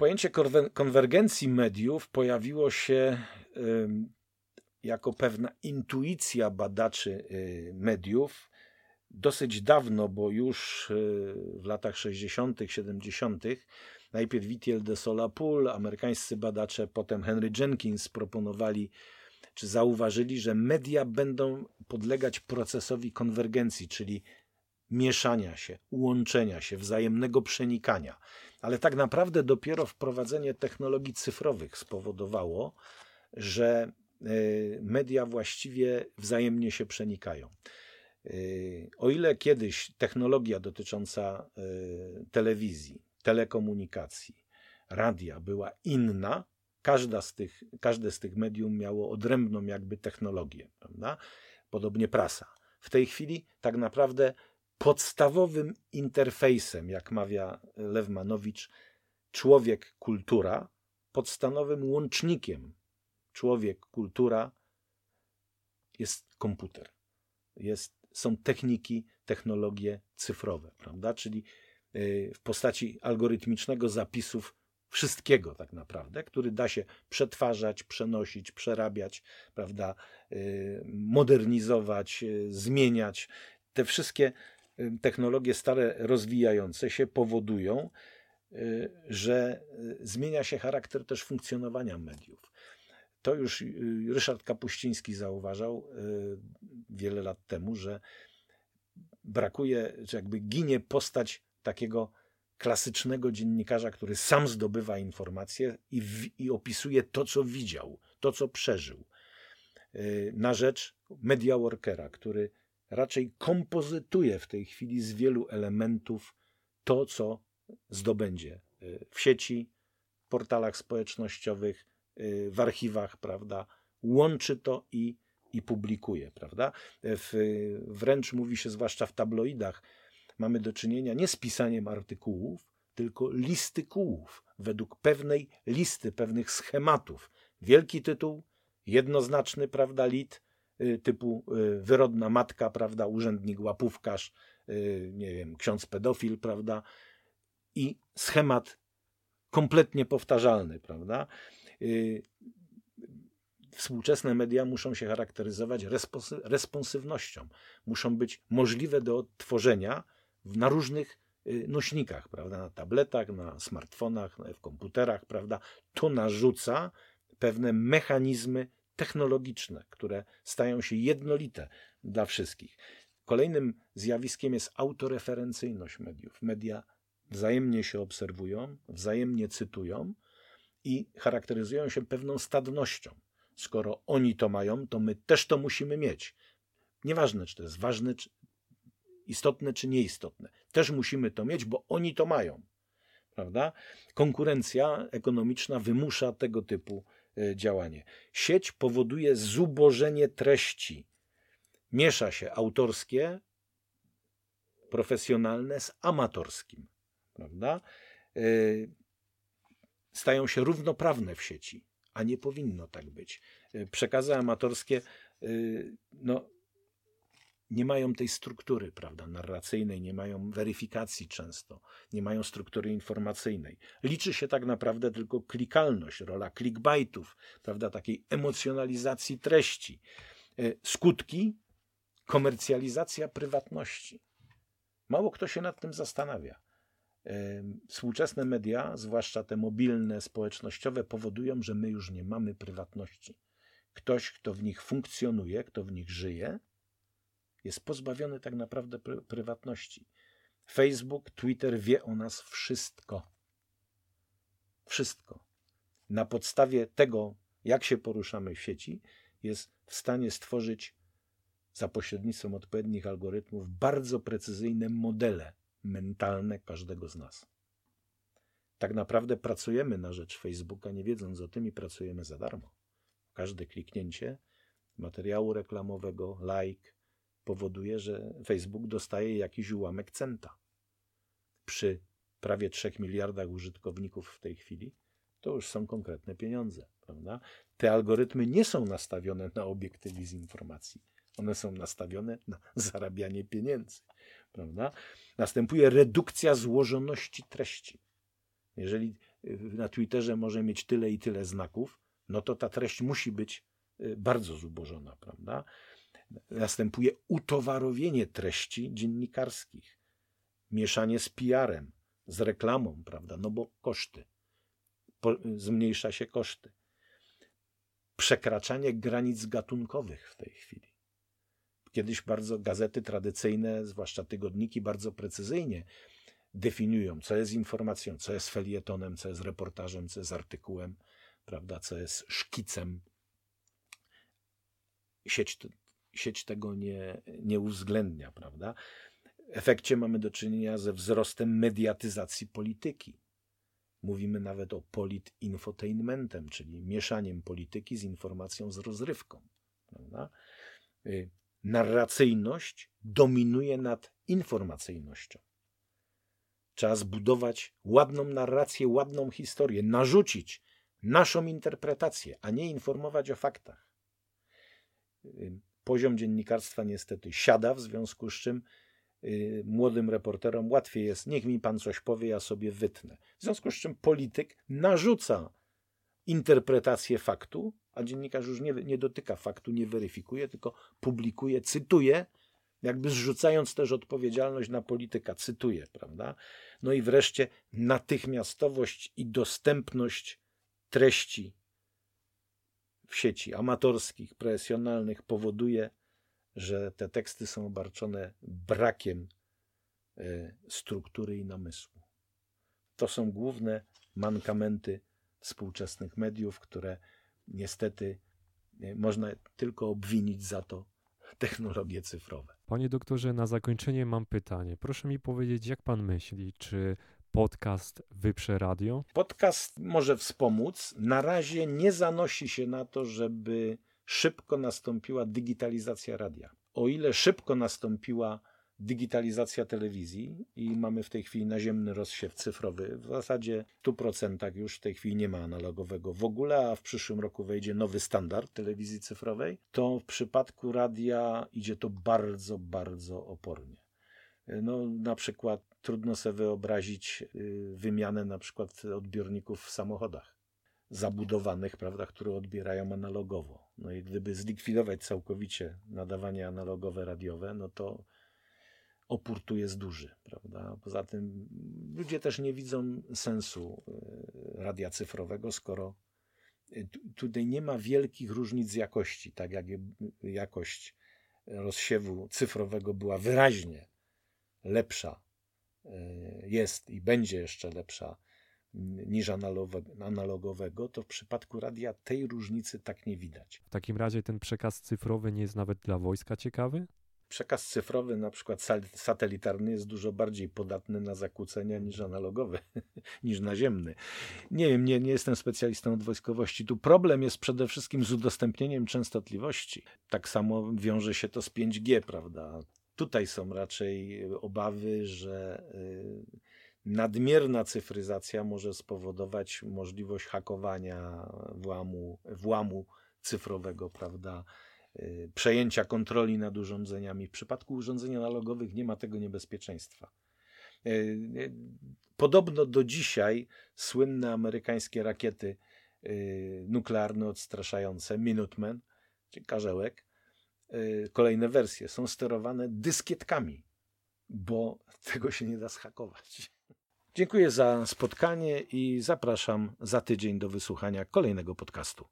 Pojęcie konwergencji mediów pojawiło się jako pewna intuicja badaczy y, mediów dosyć dawno, bo już y, w latach 60., 70., najpierw Witiel de Solapul, amerykańscy badacze, potem Henry Jenkins proponowali, czy zauważyli, że media będą podlegać procesowi konwergencji, czyli mieszania się, łączenia się, wzajemnego przenikania. Ale tak naprawdę dopiero wprowadzenie technologii cyfrowych spowodowało, że y, media właściwie wzajemnie się przenikają. Y, o ile kiedyś technologia dotycząca y, telewizji, telekomunikacji, radia była inna, każda z tych, każde z tych medium miało odrębną jakby technologię, prawda? Podobnie prasa. W tej chwili tak naprawdę podstawowym interfejsem, jak mawia Lewmanowicz, człowiek kultura, podstawowym łącznikiem człowiek kultura jest komputer. Jest, są techniki, technologie cyfrowe, prawda? Czyli y, w postaci algorytmicznego zapisów wszystkiego tak naprawdę, który da się przetwarzać, przenosić, przerabiać, prawda, y, modernizować, y, zmieniać. Te wszystkie technologie stare rozwijające się powodują, y, że y, zmienia się charakter też funkcjonowania mediów. To już y, Ryszard Kapuściński zauważał wiele lat temu, że brakuje, że jakby ginie postać takiego klasycznego dziennikarza, który sam zdobywa informacje i, w, i opisuje to, co widział, to, co przeżył. Na rzecz media workera, który raczej kompozytuje w tej chwili z wielu elementów to, co zdobędzie y, w sieci, portalach społecznościowych, y, w archiwach, prawda? Łączy to i, i publikuje, prawda? W, wręcz mówi się, zwłaszcza w tabloidach, mamy do czynienia nie z pisaniem artykułów, tylko listykułów, według pewnej listy, pewnych schematów. Wielki tytuł, jednoznaczny, prawda, lit, typu y, wyrodna matka, prawda, urzędnik łapówkarz, y, nie wiem, ksiądz pedofil, prawda, i schemat kompletnie powtarzalny, prawda. Współczesne media muszą się charakteryzować responsywnością, muszą być możliwe do odtworzenia na różnych nośnikach, prawda, na tabletach, na smartfonach, w komputerach, prawda. To narzuca pewne mechanizmy technologiczne, które stają się jednolite dla wszystkich. Kolejnym zjawiskiem jest autoreferencyjność mediów. Media wzajemnie się obserwują, wzajemnie cytują i charakteryzują się pewną stadnością. Skoro oni to mają, to my też to musimy mieć. Nieważne, czy to jest ważne, czy istotne, czy nieistotne. Też musimy to mieć, bo oni to mają. Prawda? Konkurencja ekonomiczna wymusza tego typu działanie. Sieć powoduje zubożenie treści. Miesza się autorskie, profesjonalne z amatorskim. Prawda? E, stają się równoprawne w sieci, a nie powinno tak być. E, przekazy amatorskie no, nie mają tej struktury prawda, narracyjnej, nie mają weryfikacji często, nie mają struktury informacyjnej. Liczy się tak naprawdę tylko klikalność, rola clickbaitów, prawda, takiej emocjonalizacji treści. E, skutki komercjalizacja prywatności. Mało kto się nad tym zastanawia. E, współczesne media, zwłaszcza te mobilne, społecznościowe, powodują, że my już nie mamy prywatności. Ktoś, kto w nich funkcjonuje, kto w nich żyje, jest pozbawiony tak naprawdę pr prywatności. Facebook, Twitter wie o nas wszystko. Wszystko. Na podstawie tego, jak się poruszamy w sieci, jest w stanie stworzyć za pośrednictwem odpowiednich algorytmów bardzo precyzyjne modele mentalne każdego z nas. Tak naprawdę pracujemy na rzecz Facebooka, nie wiedząc o tym, i pracujemy za darmo. Każde kliknięcie materiału reklamowego, like, powoduje, że Facebook dostaje jakiś ułamek centa. Przy prawie 3 miliardach użytkowników w tej chwili, to już są konkretne pieniądze, prawda? Te algorytmy nie są nastawione na obiektywizm informacji. One są nastawione na zarabianie pieniędzy, prawda? Następuje redukcja złożoności treści. Jeżeli na Twitterze może mieć tyle i tyle znaków, no to ta treść musi być bardzo zubożona, prawda? Następuje utowarowienie treści dziennikarskich, mieszanie z PR-em, z reklamą, prawda? No bo koszty. Po, zmniejsza się koszty. Przekraczanie granic gatunkowych w tej chwili. Kiedyś bardzo gazety tradycyjne, zwłaszcza tygodniki, bardzo precyzyjnie definiują, co jest informacją, co jest felietonem, co jest reportażem, co jest artykułem, prawda, co jest szkicem. Sieć, sieć tego nie, nie uwzględnia, prawda? W efekcie mamy do czynienia ze wzrostem mediatyzacji polityki. Mówimy nawet o politinfotainmentem, czyli mieszaniem polityki z informacją, z rozrywką. Prawda? Y, narracyjność dominuje nad informacyjnością. Trzeba zbudować ładną narrację, ładną historię, narzucić naszą interpretację, a nie informować o faktach. Poziom dziennikarstwa niestety siada, w związku z czym y, młodym reporterom łatwiej jest, niech mi pan coś powie, ja sobie wytnę. W związku z czym polityk narzuca interpretację faktu, a dziennikarz już nie, nie dotyka faktu, nie weryfikuje, tylko publikuje, cytuje, jakby zrzucając też odpowiedzialność na polityka, cytuje, prawda? No i wreszcie natychmiastowość i dostępność treści w sieci amatorskich, profesjonalnych powoduje, że te teksty są obarczone brakiem e, struktury i namysłu. To są główne mankamenty współczesnych mediów, które niestety e, można tylko obwinić za to technologie cyfrowe. Panie doktorze, na zakończenie mam pytanie. Proszę mi powiedzieć, jak pan myśli, czy podcast wyprze radio? Podcast może wspomóc. Na razie nie zanosi się na to, żeby szybko nastąpiła digitalizacja radia. O ile szybko nastąpiła digitalizacja telewizji i mamy w tej chwili naziemny rozsiew cyfrowy. W zasadzie w 100% już w tej chwili nie ma analogowego w ogóle, a w przyszłym roku wejdzie nowy standard telewizji cyfrowej. To w przypadku radia idzie to bardzo, bardzo opornie. No, na przykład trudno sobie wyobrazić y, wymianę na przykład odbiorników w samochodach zabudowanych, prawda, które odbierają analogowo. No i gdyby zlikwidować całkowicie nadawanie analogowe radiowe, no to opór tu jest duży, prawda? Poza tym ludzie też nie widzą sensu y, radia cyfrowego, skoro y, tutaj nie ma wielkich różnic jakości, tak jak jakość rozsiewu cyfrowego była wyraźnie lepsza jest i będzie jeszcze lepsza niż analogowego, to w przypadku radia tej różnicy tak nie widać. W takim razie ten przekaz cyfrowy nie jest nawet dla wojska ciekawy? Przekaz cyfrowy, na przykład satelitarny, jest dużo bardziej podatny na zakłócenia niż analogowy, niż naziemny. Nie wiem, nie, nie jestem specjalistą od wojskowości. Tu problem jest przede wszystkim z udostępnieniem częstotliwości. Tak samo wiąże się to z 5G, prawda? Tutaj są raczej obawy, że y, nadmierna cyfryzacja może spowodować możliwość hakowania włamu, włamu cyfrowego, prawda? Y, przejęcia kontroli nad urządzeniami. W przypadku urządzeń analogowych nie ma tego niebezpieczeństwa. Y, y, podobno do dzisiaj słynne amerykańskie rakiety nuklearne odstraszające Minuteman, czy Karzełek, kolejne wersje są sterowane dyskietkami, bo tego się nie da schakować. Dziękuję za spotkanie i zapraszam za tydzień do wysłuchania kolejnego podcastu.